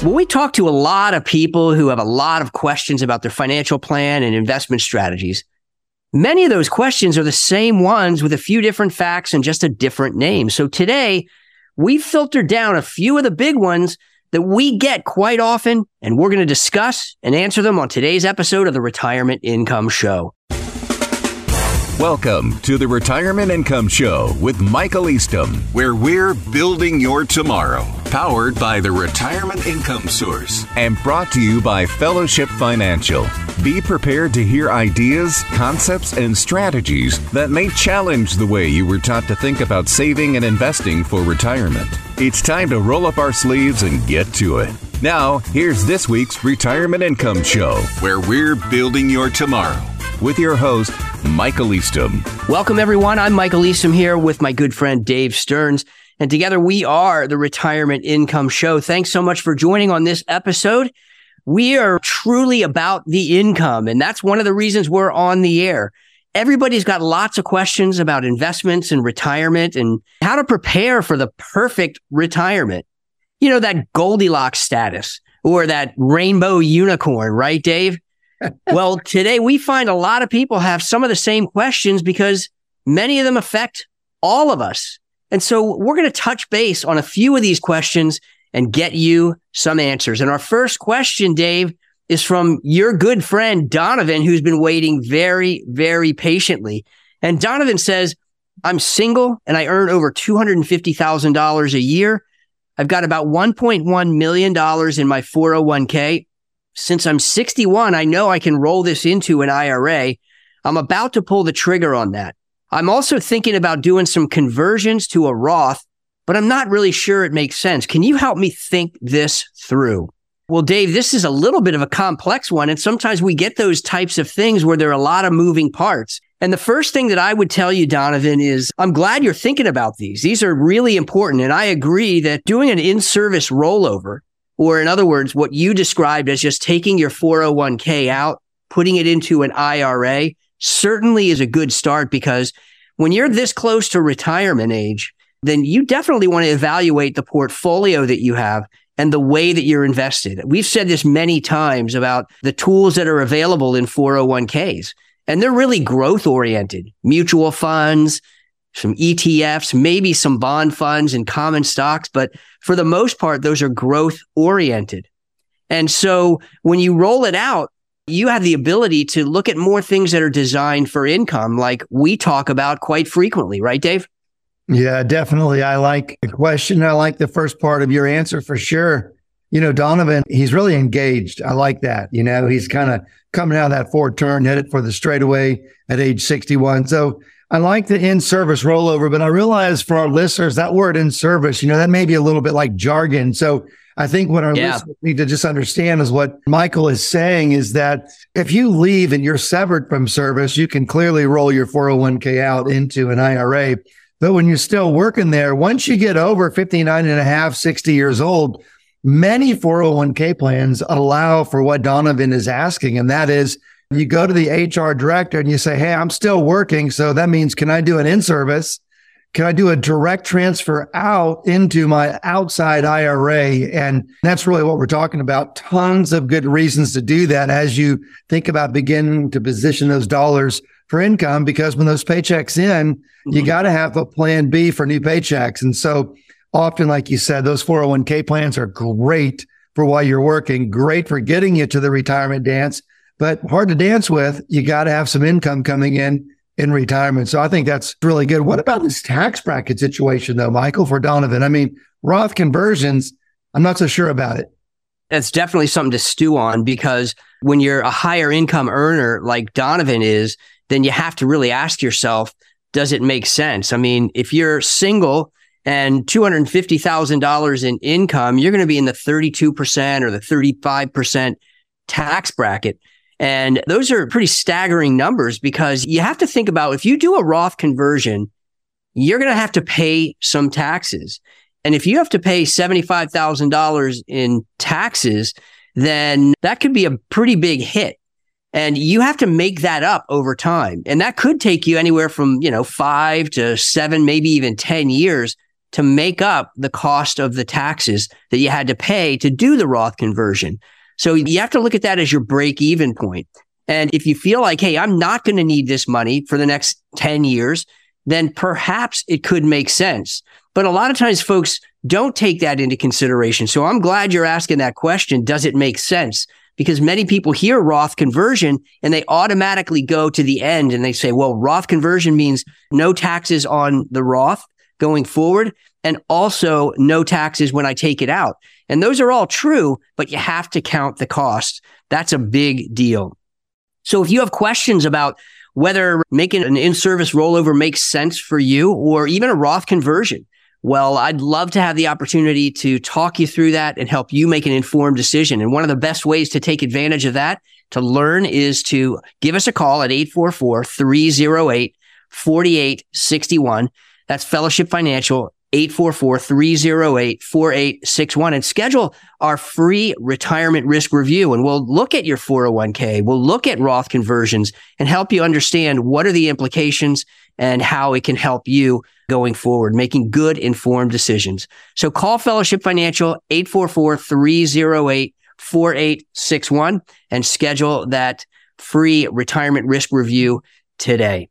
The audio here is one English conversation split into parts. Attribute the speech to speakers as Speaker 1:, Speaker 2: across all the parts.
Speaker 1: When we talk to a lot of people who have a lot of questions about their financial plan and investment strategies, many of those questions are the same ones with a few different facts and just a different name. So today, we've filtered down a few of the big ones that we get quite often, and we're going to discuss and answer them on today's episode of the Retirement Income Show.
Speaker 2: Welcome to the Retirement Income Show with Michael Eastham, where we're building your tomorrow. Powered by the Retirement Income Source and brought to you by Fellowship Financial. Be prepared to hear ideas, concepts, and strategies that may challenge the way you were taught to think about saving and investing for retirement. It's time to roll up our sleeves and get to it. Now, here's this week's Retirement Income Show, where we're building your tomorrow with your host, Michael Eastham.
Speaker 1: Welcome, everyone. I'm Michael Eastham here with my good friend Dave Stearns. And together we are the Retirement Income Show. Thanks so much for joining on this episode. We are truly about the income, and that's one of the reasons we're on the air. Everybody's got lots of questions about investments and retirement and how to prepare for the perfect retirement. You know, that Goldilocks status or that rainbow unicorn, right, Dave? Well, today we find a lot of people have some of the same questions because many of them affect all of us. And so we're going to touch base on a few of these questions and get you some answers. And our first question, Dave, is from your good friend Donovan, who's been waiting very, very patiently. And Donovan says, I'm single and I earn over $250,000 a year. I've got about $1.1 million in my 401k since I'm 61, I know I can roll this into an IRA. I'm about to pull the trigger on that. I'm also thinking about doing some conversions to a Roth, but I'm not really sure it makes sense. Can you help me think this through? Well, Dave, this is a little bit of a complex one. And sometimes we get those types of things where there are a lot of moving parts. And the first thing that I would tell you, Donovan, is I'm glad you're thinking about these. These are really important. And I agree that doing an in service rollover or in other words, what you described as just taking your 401k out, putting it into an IRA certainly is a good start because when you're this close to retirement age, then you definitely want to evaluate the portfolio that you have and the way that you're invested. We've said this many times about the tools that are available in 401ks, and they're really growth oriented, mutual funds, some ETFs, maybe some bond funds and common stocks, but for the most part, those are growth oriented. And so when you roll it out, you have the ability to look at more things that are designed for income, like we talk about quite frequently, right, Dave?
Speaker 3: Yeah, definitely. I like the question. I like the first part of your answer for sure. You know, Donovan, he's really engaged. I like that. You know, he's kind of coming out of that Ford turn, headed for the straightaway at age 61. So I like the in service rollover, but I realize for our listeners, that word in service, you know, that may be a little bit like jargon. So I think what our yeah. listeners need to just understand is what Michael is saying is that if you leave and you're severed from service, you can clearly roll your 401k out into an IRA. But when you're still working there, once you get over 59 and a half, 60 years old, many 401k plans allow for what Donovan is asking. And that is you go to the HR director and you say, Hey, I'm still working. So that means, can I do an in service? Can I do a direct transfer out into my outside IRA? And that's really what we're talking about. Tons of good reasons to do that as you think about beginning to position those dollars for income, because when those paychecks in, mm-hmm. you got to have a plan B for new paychecks. And so often, like you said, those 401k plans are great for while you're working, great for getting you to the retirement dance but hard to dance with. You got to have some income coming in in retirement. So I think that's really good. What about this tax bracket situation though, Michael, for Donovan? I mean, Roth conversions, I'm not so sure about it.
Speaker 1: That's definitely something to stew on because when you're a higher income earner like Donovan is, then you have to really ask yourself, does it make sense? I mean, if you're single and $250,000 in income, you're going to be in the 32% or the 35% tax bracket. And those are pretty staggering numbers because you have to think about if you do a Roth conversion, you're going to have to pay some taxes. And if you have to pay $75,000 in taxes, then that could be a pretty big hit. And you have to make that up over time. And that could take you anywhere from, you know, five to seven, maybe even 10 years to make up the cost of the taxes that you had to pay to do the Roth conversion. So you have to look at that as your break even point. And if you feel like, hey, I'm not going to need this money for the next 10 years, then perhaps it could make sense. But a lot of times folks don't take that into consideration. So I'm glad you're asking that question. Does it make sense? Because many people hear Roth conversion and they automatically go to the end and they say, well, Roth conversion means no taxes on the Roth going forward and also no taxes when I take it out. And those are all true, but you have to count the cost. That's a big deal. So if you have questions about whether making an in-service rollover makes sense for you or even a Roth conversion, well, I'd love to have the opportunity to talk you through that and help you make an informed decision. And one of the best ways to take advantage of that to learn is to give us a call at 844 308 4861. That's Fellowship Financial, 844-308-4861 and schedule our free retirement risk review. And we'll look at your 401k. We'll look at Roth conversions and help you understand what are the implications and how it can help you going forward, making good informed decisions. So call Fellowship Financial, 844-308-4861 and schedule that free retirement risk review today.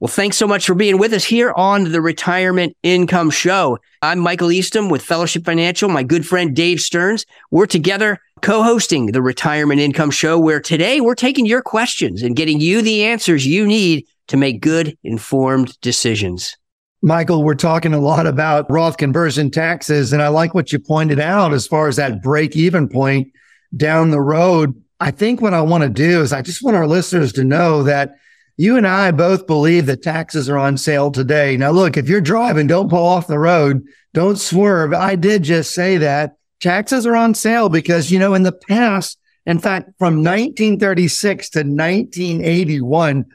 Speaker 1: Well, thanks so much for being with us here on the Retirement Income Show. I'm Michael Eastham with Fellowship Financial, my good friend Dave Stearns. We're together co hosting the Retirement Income Show, where today we're taking your questions and getting you the answers you need to make good, informed decisions.
Speaker 3: Michael, we're talking a lot about Roth conversion taxes, and I like what you pointed out as far as that break even point down the road. I think what I want to do is I just want our listeners to know that you and I both believe that taxes are on sale today. Now, look, if you're driving, don't pull off the road. Don't swerve. I did just say that taxes are on sale because, you know, in the past, in fact, from 1936 to 1981,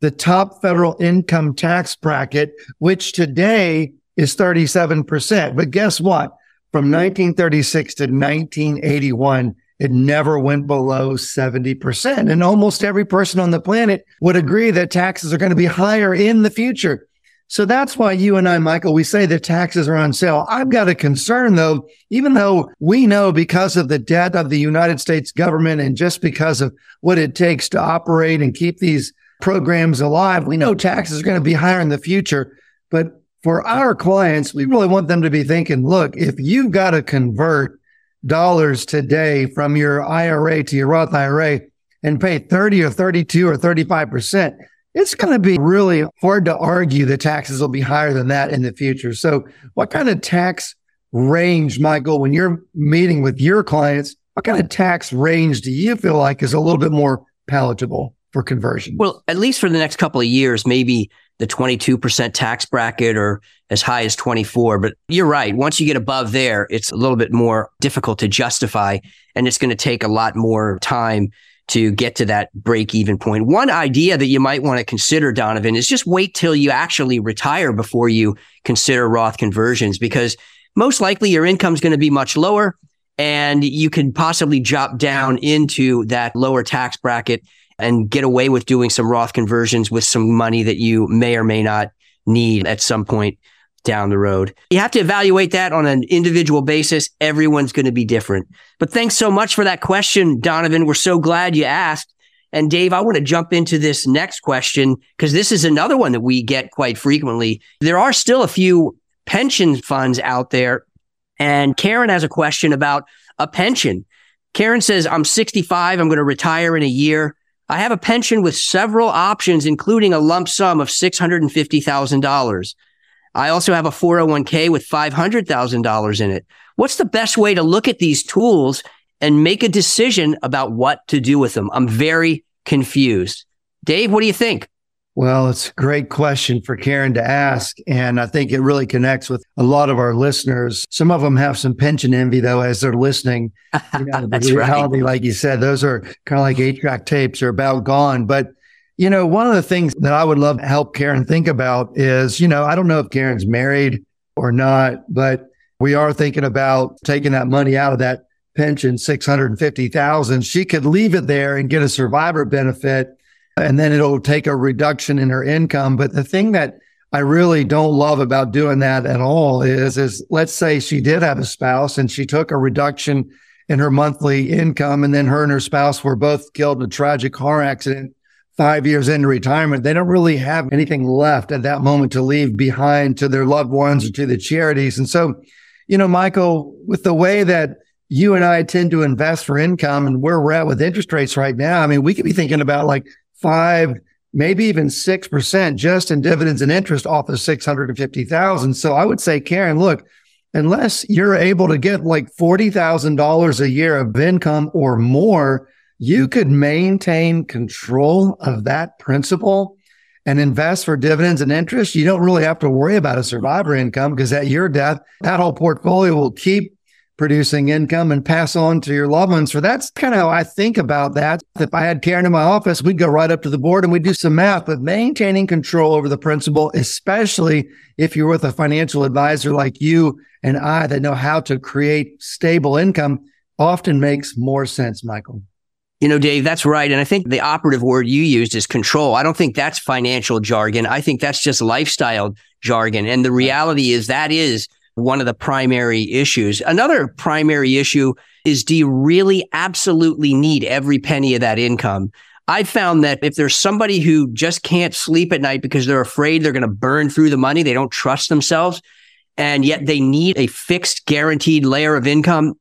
Speaker 3: the top federal income tax bracket, which today is 37%. But guess what? From 1936 to 1981, it never went below 70%. And almost every person on the planet would agree that taxes are going to be higher in the future. So that's why you and I, Michael, we say that taxes are on sale. I've got a concern though, even though we know because of the debt of the United States government and just because of what it takes to operate and keep these programs alive, we know taxes are going to be higher in the future. But for our clients, we really want them to be thinking, look, if you've got to convert dollars today from your IRA to your Roth IRA and pay 30 or 32 or 35%, it's going to be really hard to argue the taxes will be higher than that in the future. So what kind of tax range, Michael, when you're meeting with your clients, what kind of tax range do you feel like is a little bit more palatable for conversion?
Speaker 1: Well, at least for the next couple of years, maybe the 22% tax bracket or as high as 24. But you're right. Once you get above there, it's a little bit more difficult to justify and it's going to take a lot more time to get to that break even point. One idea that you might want to consider, Donovan, is just wait till you actually retire before you consider Roth conversions because most likely your income is going to be much lower and you can possibly drop down into that lower tax bracket and get away with doing some Roth conversions with some money that you may or may not need at some point down the road. You have to evaluate that on an individual basis. Everyone's going to be different. But thanks so much for that question, Donovan. We're so glad you asked. And Dave, I want to jump into this next question because this is another one that we get quite frequently. There are still a few pension funds out there. And Karen has a question about a pension. Karen says, I'm 65. I'm going to retire in a year. I have a pension with several options, including a lump sum of $650,000. I also have a 401k with $500,000 in it. What's the best way to look at these tools and make a decision about what to do with them? I'm very confused. Dave, what do you think?
Speaker 3: Well, it's a great question for Karen to ask. And I think it really connects with a lot of our listeners. Some of them have some pension envy, though, as they're listening.
Speaker 1: You know, That's reality,
Speaker 3: right. like you said, those are kind of like eight track tapes are about gone. But, you know, one of the things that I would love to help Karen think about is, you know, I don't know if Karen's married or not, but we are thinking about taking that money out of that pension, 650,000. She could leave it there and get a survivor benefit and then it'll take a reduction in her income. But the thing that I really don't love about doing that at all is, is let's say she did have a spouse and she took a reduction in her monthly income and then her and her spouse were both killed in a tragic car accident five years into retirement. They don't really have anything left at that moment to leave behind to their loved ones or to the charities. And so, you know, Michael, with the way that you and I tend to invest for income and where we're at with interest rates right now, I mean, we could be thinking about like five, maybe even 6% just in dividends and interest off of 650,000. So I would say, Karen, look, unless you're able to get like $40,000 a year of income or more, you could maintain control of that principal and invest for dividends and interest. You don't really have to worry about a survivor income because at your death, that whole portfolio will keep producing income and pass on to your loved ones. So that's kind of how I think about that. If I had Karen in my office, we'd go right up to the board and we'd do some math, but maintaining control over the principal, especially if you're with a financial advisor like you and I that know how to create stable income often makes more sense, Michael.
Speaker 1: You know, Dave, that's right. And I think the operative word you used is control. I don't think that's financial jargon. I think that's just lifestyle jargon. And the reality is that is one of the primary issues. Another primary issue is do you really absolutely need every penny of that income? I found that if there's somebody who just can't sleep at night because they're afraid they're going to burn through the money, they don't trust themselves, and yet they need a fixed guaranteed layer of income,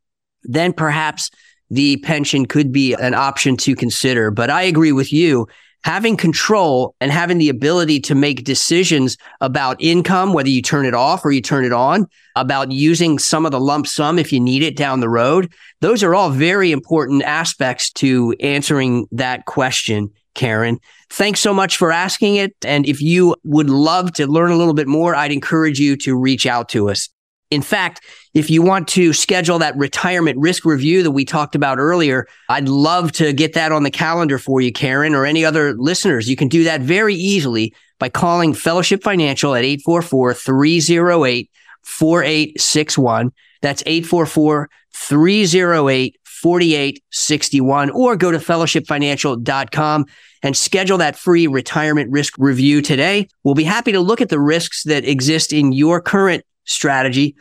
Speaker 1: then perhaps the pension could be an option to consider. But I agree with you having control and having the ability to make decisions about income, whether you turn it off or you turn it on, about using some of the lump sum if you need it down the road. Those are all very important aspects to answering that question, Karen. Thanks so much for asking it. And if you would love to learn a little bit more, I'd encourage you to reach out to us. In fact, if you want to schedule that retirement risk review that we talked about earlier, I'd love to get that on the calendar for you, Karen, or any other listeners. You can do that very easily by calling Fellowship Financial at 844 308 4861. That's 844 308 4861, or go to fellowshipfinancial.com and schedule that free retirement risk review today. We'll be happy to look at the risks that exist in your current strategy,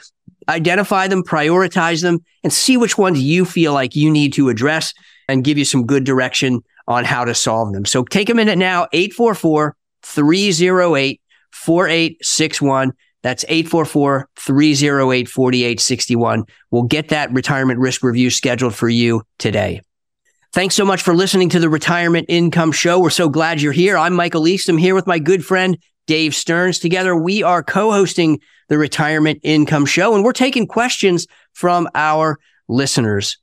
Speaker 1: identify them, prioritize them, and see which ones you feel like you need to address and give you some good direction on how to solve them. So take a minute now, 844 308 4861. That's 844 308 4861. We'll get that retirement risk review scheduled for you today. Thanks so much for listening to the Retirement Income Show. We're so glad you're here. I'm Michael East. I'm here with my good friend Dave Stearns. Together, we are co hosting the Retirement Income Show, and we're taking questions from our listeners.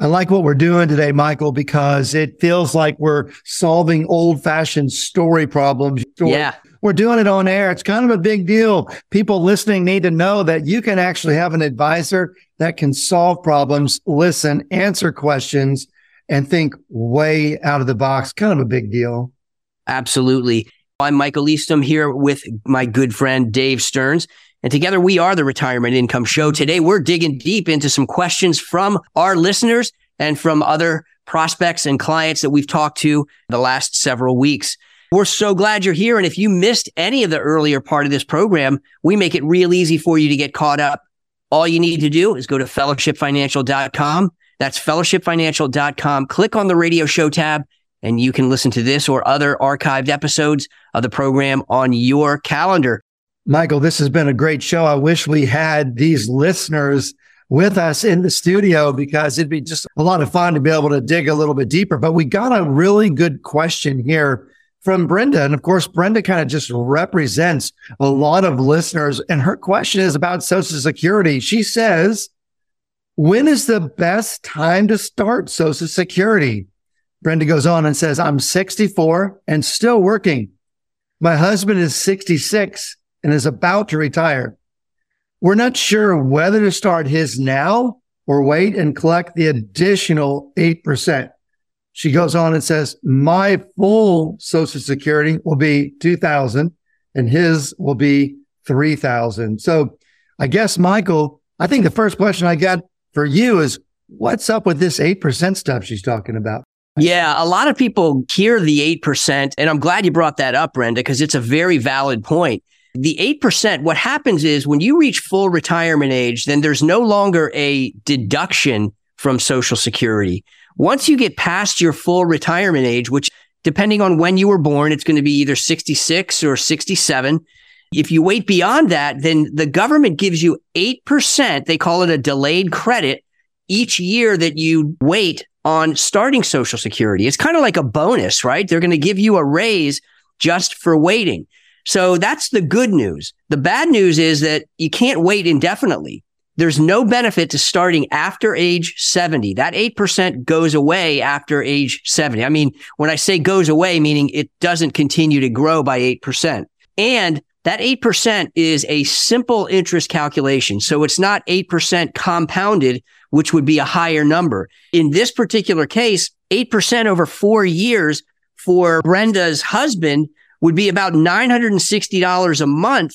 Speaker 3: I like what we're doing today, Michael, because it feels like we're solving old fashioned story problems.
Speaker 1: Yeah.
Speaker 3: We're doing it on air. It's kind of a big deal. People listening need to know that you can actually have an advisor that can solve problems, listen, answer questions, and think way out of the box. Kind of a big deal.
Speaker 1: Absolutely. I'm Michael Eastham here with my good friend Dave Stearns. And together we are the Retirement Income Show. Today we're digging deep into some questions from our listeners and from other prospects and clients that we've talked to the last several weeks. We're so glad you're here. And if you missed any of the earlier part of this program, we make it real easy for you to get caught up. All you need to do is go to fellowshipfinancial.com. That's fellowshipfinancial.com. Click on the radio show tab and you can listen to this or other archived episodes of the program on your calendar.
Speaker 3: Michael, this has been a great show. I wish we had these listeners with us in the studio because it'd be just a lot of fun to be able to dig a little bit deeper. But we got a really good question here from Brenda. And of course, Brenda kind of just represents a lot of listeners. And her question is about Social Security. She says, when is the best time to start Social Security? Brenda goes on and says, I'm 64 and still working. My husband is 66 and is about to retire. We're not sure whether to start his now or wait and collect the additional 8%. She goes on and says, my full social security will be 2000 and his will be 3000. So I guess, Michael, I think the first question I got for you is what's up with this 8% stuff she's talking about?
Speaker 1: Yeah, a lot of people hear the 8%. And I'm glad you brought that up, Brenda, because it's a very valid point. the 8%, what happens is when you reach full retirement age, then there's no longer a deduction from Social Security. Once you get past your full retirement age, which depending on when you were born, it's going to be either 66 or 67. If you wait beyond that, then the government gives you 8%. They call it a delayed credit each year that you wait on starting Social Security. It's kind of like a bonus, right? They're going to give you a raise just for waiting. So that's the good news. The bad news is that you can't wait indefinitely. There's no benefit to starting after age 70. That 8% goes away after age 70. I mean, when I say goes away, meaning it doesn't continue to grow by 8%. And that 8% is a simple interest calculation. So it's not 8% compounded, which would be a higher number. In this particular case, 8% over four years for Brenda's husband would be about $960 a month.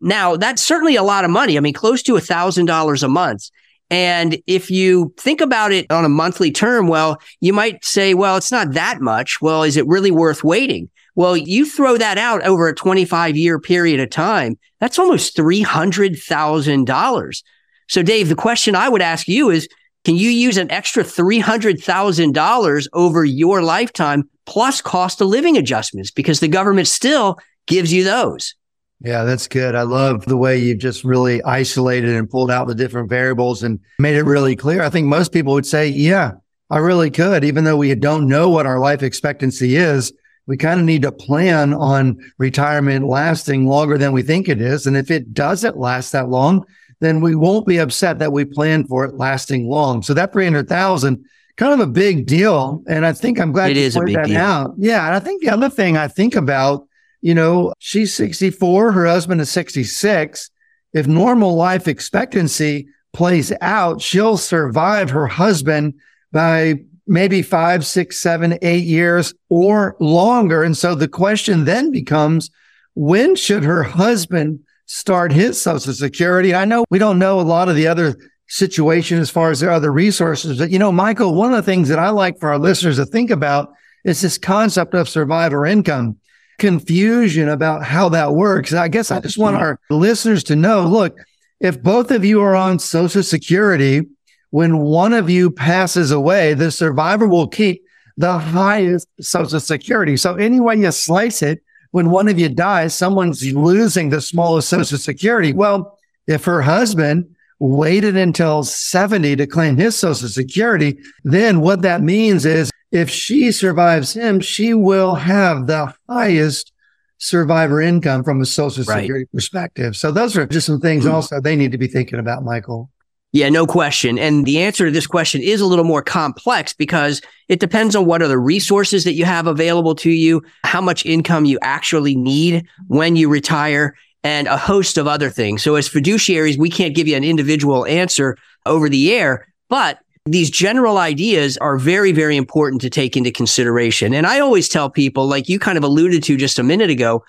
Speaker 1: Now, that's certainly a lot of money. I mean, close to $1,000 a month. And if you think about it on a monthly term, well, you might say, well, it's not that much. Well, is it really worth waiting? Well, you throw that out over a 25 year period of time. That's almost $300,000. So Dave, the question I would ask you is, can you use an extra $300,000 over your lifetime plus cost of living adjustments because the government still gives you those.
Speaker 3: Yeah, that's good. I love the way you've just really isolated and pulled out the different variables and made it really clear. I think most people would say, yeah, I really could. Even though we don't know what our life expectancy is, we kind of need to plan on retirement lasting longer than we think it is. And if it doesn't last that long, then we won't be upset that we planned for it lasting long. So that 300,000 kind of a big deal. And I think I'm glad
Speaker 1: it
Speaker 3: you
Speaker 1: is
Speaker 3: pointed that
Speaker 1: deal.
Speaker 3: out. Yeah. And I think the other thing I think about, you know, she's 64, her husband is 66. If normal life expectancy plays out, she'll survive her husband by maybe five, six, seven, eight years or longer. And so the question then becomes, when should her husband start his social security? I know we don't know a lot of the other situation as far as their other resources. But you know, Michael, one of the things that I like for our listeners to think about is this concept of survivor income confusion about how that works. I guess I just want mm-hmm. our listeners to know, look, if both of you are on social security, when one of you passes away, the survivor will keep the highest social security. So any way you slice it, when one of you dies, someone's losing the smallest social security. Well, if her husband waited until 70 to claim his social security, then what that means is if she survives him, she will have the highest survivor income from a social security right. perspective. So those are just some things mm-hmm. also they need to be thinking about, Michael.
Speaker 1: Yeah, no question. And the answer to this question is a little more complex because it depends on what are the resources that you have available to you, how much income you actually need when you retire, and a host of other things. So as fiduciaries, we can't give you an individual answer over the air, but these general ideas are very, very important to take into consideration. And I always tell people, like you kind of alluded to just a minute ago,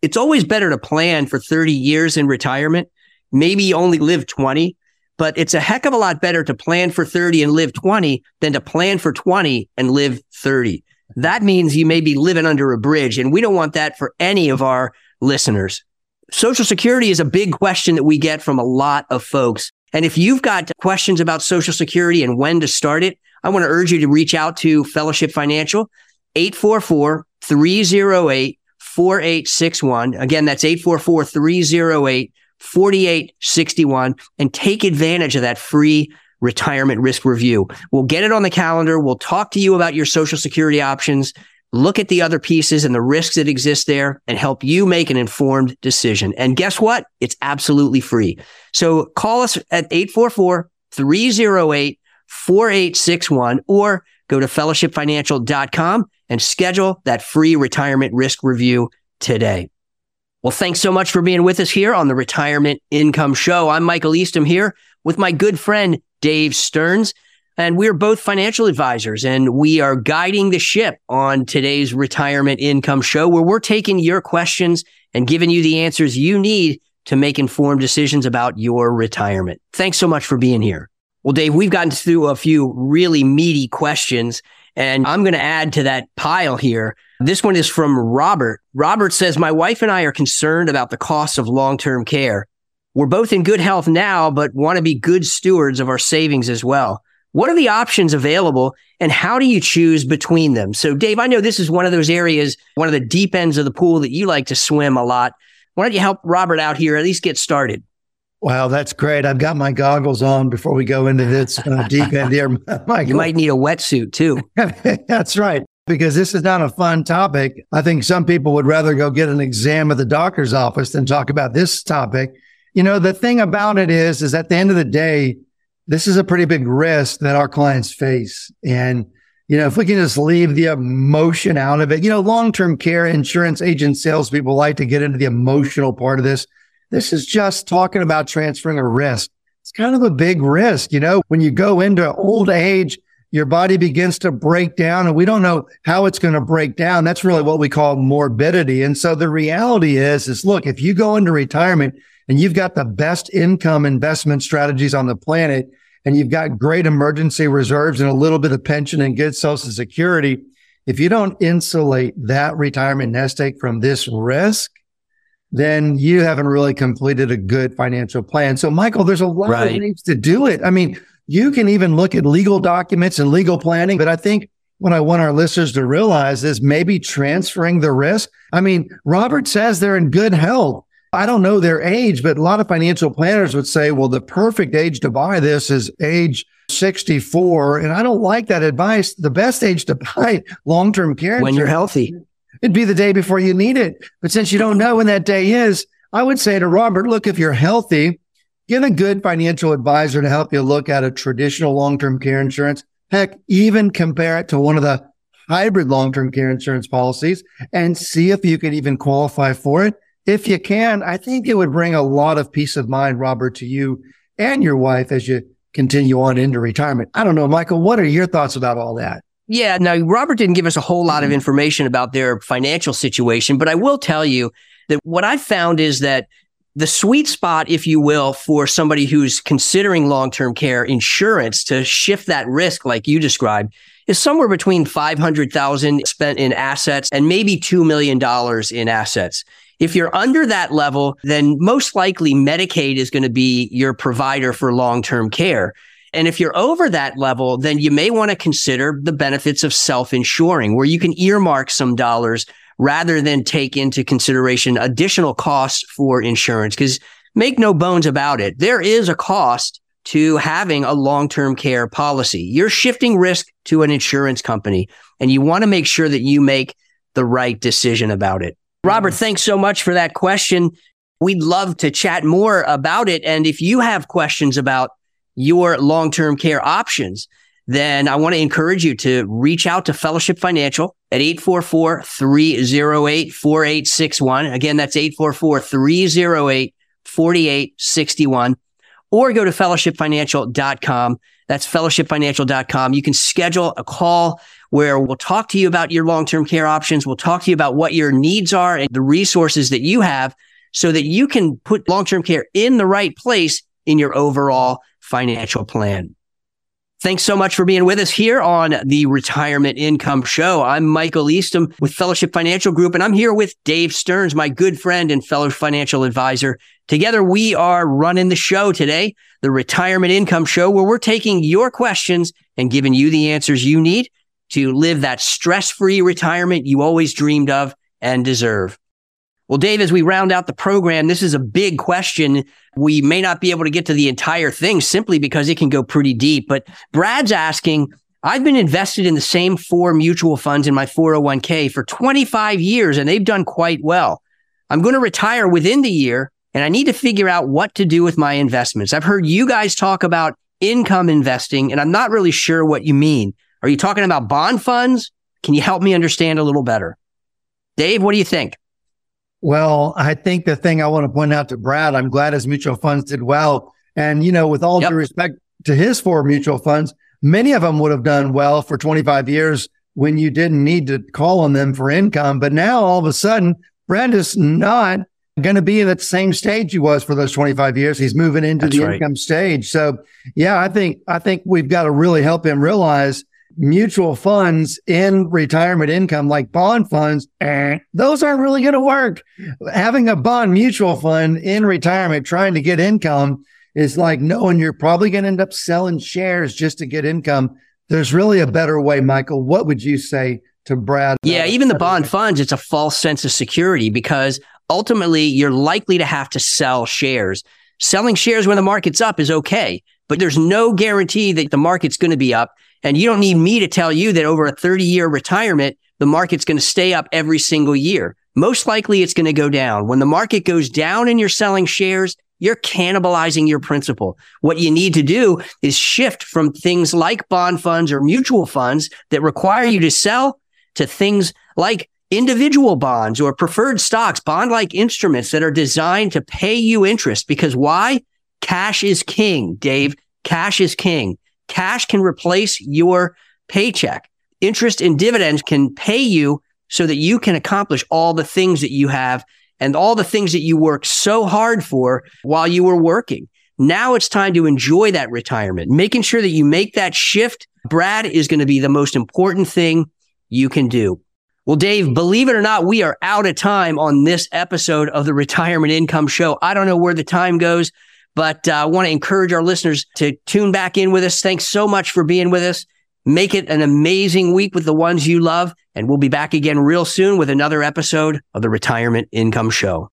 Speaker 1: it's always better to plan for 30 years in retirement. Maybe only live 20, but it's a heck of a lot better to plan for 30 and live 20 than to plan for 20 and live 30. That means you may be living under a bridge. And we don't want that for any of our listeners. Social Security is a big question that we get from a lot of folks. And if you've got questions about Social Security and when to start it, I want to urge you to reach out to Fellowship Financial, 844 308 4861. Again, that's 844 308 4861 and take advantage of that free retirement risk review. We'll get it on the calendar. We'll talk to you about your Social Security options look at the other pieces and the risks that exist there and help you make an informed decision. And guess what? It's absolutely free. So call us at 844 308 4861 or go to fellowshipfinancial.com and schedule that free retirement risk review today. Well, thanks so much for being with us here on the Retirement Income Show. I'm Michael Eastham here with my good friend, Dave Stearns. And we're both financial advisors and we are guiding the ship on today's retirement income show where we're taking your questions and giving you the answers you need to make informed decisions about your retirement. Thanks so much for being here. Well, Dave, we've gotten through a few really meaty questions And I'm going to add to that pile here. This one is from Robert. Robert says, My wife and I are concerned about the cost of long term care. We're both in good health now, but want to be good stewards of our savings as well. What are the options available and how do you choose between them? So, Dave, I know this is one of those areas, one of the deep ends of the pool that you like to swim a lot. Why don't you help Robert out here, at least get started?
Speaker 3: Wow, that's great. I've got my goggles on before we go into this uh, deep end here.
Speaker 1: you might need a wetsuit too.
Speaker 3: that's right. Because this is not a fun topic. I think some people would rather go get an exam at the doctor's office than talk about this topic. You know, the thing about it is, is at the end of the day, this is a pretty big risk that our clients face. And, you know, if we can just leave the emotion out of it, you know, long-term care insurance agents, salespeople like to get into the emotional part of this. This is just talking about transferring a risk. It's kind of a big risk. You know, when you go into old age, your body begins to break down and we don't know how it's going to break down. That's really what we call morbidity. And so the reality is, is look, if you go into retirement and you've got the best income investment strategies on the planet, and you've got great emergency reserves and a little bit of pension and good social security, if you don't insulate that retirement nest egg from this risk, then you haven't really completed a good financial plan. So, Michael, there's a lot right. of ways to do it. I mean, you can even look at legal documents and legal planning, but I think what I want our listeners to realize is maybe transferring the risk. I mean, Robert says they're in good health. I don't know their age, but a lot of financial planners would say, well, the perfect age to buy this is age 64. And I don't like that advice. The best age to buy long term care
Speaker 1: when you're healthy.
Speaker 3: It'd be the day before you need it. But since you don't know when that day is, I would say to Robert, look, if you're healthy, get a good financial advisor to help you look at a traditional long term care insurance. Heck, even compare it to one of the hybrid long term care insurance policies and see if you can even qualify for it if you can, I think it would bring a lot of peace of mind, Robert, to you and your wife as you continue on into retirement. I don't know, Michael, what are your thoughts about all that?
Speaker 1: Yeah, now Robert didn't give us a whole lot of mm-hmm. information about their financial situation, but I will tell you that what I've found is that the sweet spot, if you will, for somebody who's considering long term care insurance to shift that risk, like you described, is somewhere between 500,000 spent in assets and maybe $2 million in assets. If you're under that level, then most likely Medicaid is going to be your provider for long term care. And if you're over that level, then you may want to consider the benefits of self insuring, where you can earmark some dollars rather than take into consideration additional costs for insurance. Because make no bones about it, there is a cost to having a long term care policy. You're shifting risk to an insurance company, and you want to make sure that you make the right decision about it. Robert, mm. thanks so much for that question. We'd love to chat more about it. And if you have questions about your long term care options, then I want to encourage you to reach out to Fellowship Financial at 844 308 4861. Again, that's 844 308 4861. Or go to fellowshipfinancial.com. That's fellowshipfinancial.com. You can schedule a call where we'll talk to you about your long-term care options. We'll talk to you about what your needs are and the resources that you have so that you can put long-term care in the right place in your overall financial plan. Thanks so much for being with us here on the Retirement Income Show. I'm Michael Eastham with Fellowship Financial Group, and I'm here with Dave Stearns, my good friend and fellow financial advisor. Together, we are running the show today, the Retirement Income Show, where we're taking your questions and giving you the answers you need to live that stress free retirement you always dreamed of and deserve. Well, Dave, as we round out the program, this is a big question. We may not be able to get to the entire thing simply because it can go pretty deep. But Brad's asking, I've been invested in the same four mutual funds in my 401k for 25 years and they've done quite well. I'm going to retire within the year and I need to figure out what to do with my investments. I've heard you guys talk about income investing and I'm not really sure what you mean. Are you talking about bond funds? Can you help me understand a little better? Dave, what do you think?
Speaker 3: Well, I think the thing I want to point out to Brad, I'm glad his mutual funds did well. And, you know, with all yep. due respect to his four mutual funds, many of them would have done well for 25 years when you didn't need to call on them for income. But now all of a sudden, Brad is not going to be at the same stage he was for those 25 years. He's moving into That's the right. income stage. So yeah, I think, I think we've got to really help him realize mutual funds in retirement income, like bond funds, eh, those aren't really going to work. Having a bond mutual fund in retirement trying to get income is like knowing you're probably going to end up selling shares just to get income. There's really a better way, Michael. What would you say to Brad?
Speaker 1: Yeah, even the bond funds, it's a false sense of security because ultimately you're likely to have to sell shares. Selling shares when the market's up is okay, but there's no guarantee that the market's going to be up. And you don't need me to tell you that over a 30 year retirement, the market's going to stay up every single year. Most likely it's going to go down. When the market goes down and you're selling shares, you're cannibalizing your principal. What you need to do is shift from things like bond funds or mutual funds that require you to sell to things like individual bonds or preferred stocks, bond like instruments that are designed to pay you interest. Because why? Cash is king, Dave. Cash is king. Cash can replace your paycheck. Interest and dividends can pay you so that you can accomplish all the things that you have and all the things that you worked so hard for while you were working. Now it's time to enjoy that retirement, making sure that you make that shift. Brad is going to be the most important thing you can do. Well, Dave, believe it or not, we are out of time on this episode of the Retirement Income Show. I don't know where the time goes, but uh, I want to encourage our listeners to tune back in with us. Thanks so much for being with us. Make it an amazing week with the ones you love. And we'll be back again real soon with another episode of the Retirement Income Show.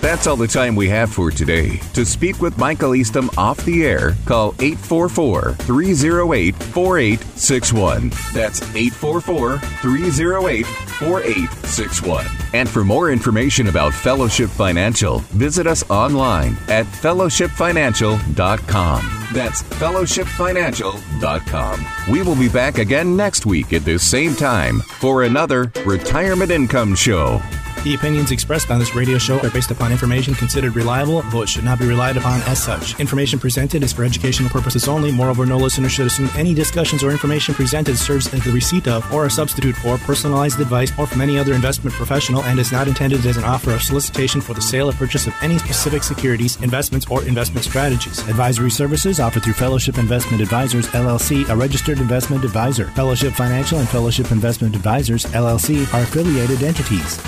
Speaker 2: That's all the time we have for today. To speak with Michael Eastham off the air, call 844 308 4861. That's 844 308 4861. And for more information about Fellowship Financial, visit us online at fellowshipfinancial.com. That's fellowshipfinancial.com. We will be back again next week at this same time for another Retirement Income Show.
Speaker 4: The opinions expressed on this radio show are based upon information considered reliable, though it should not be relied upon as such. Information presented is for educational purposes only. Moreover, no listener should assume any discussions or information presented serves as the receipt of or a substitute for personalized advice or from any other investment professional and is not intended as an offer or solicitation for the sale or purchase of any specific securities, investments, or investment strategies. Advisory services offered through Fellowship Investment Advisors, LLC, a registered investment advisor. Fellowship Financial and Fellowship Investment Advisors, LLC, are affiliated entities.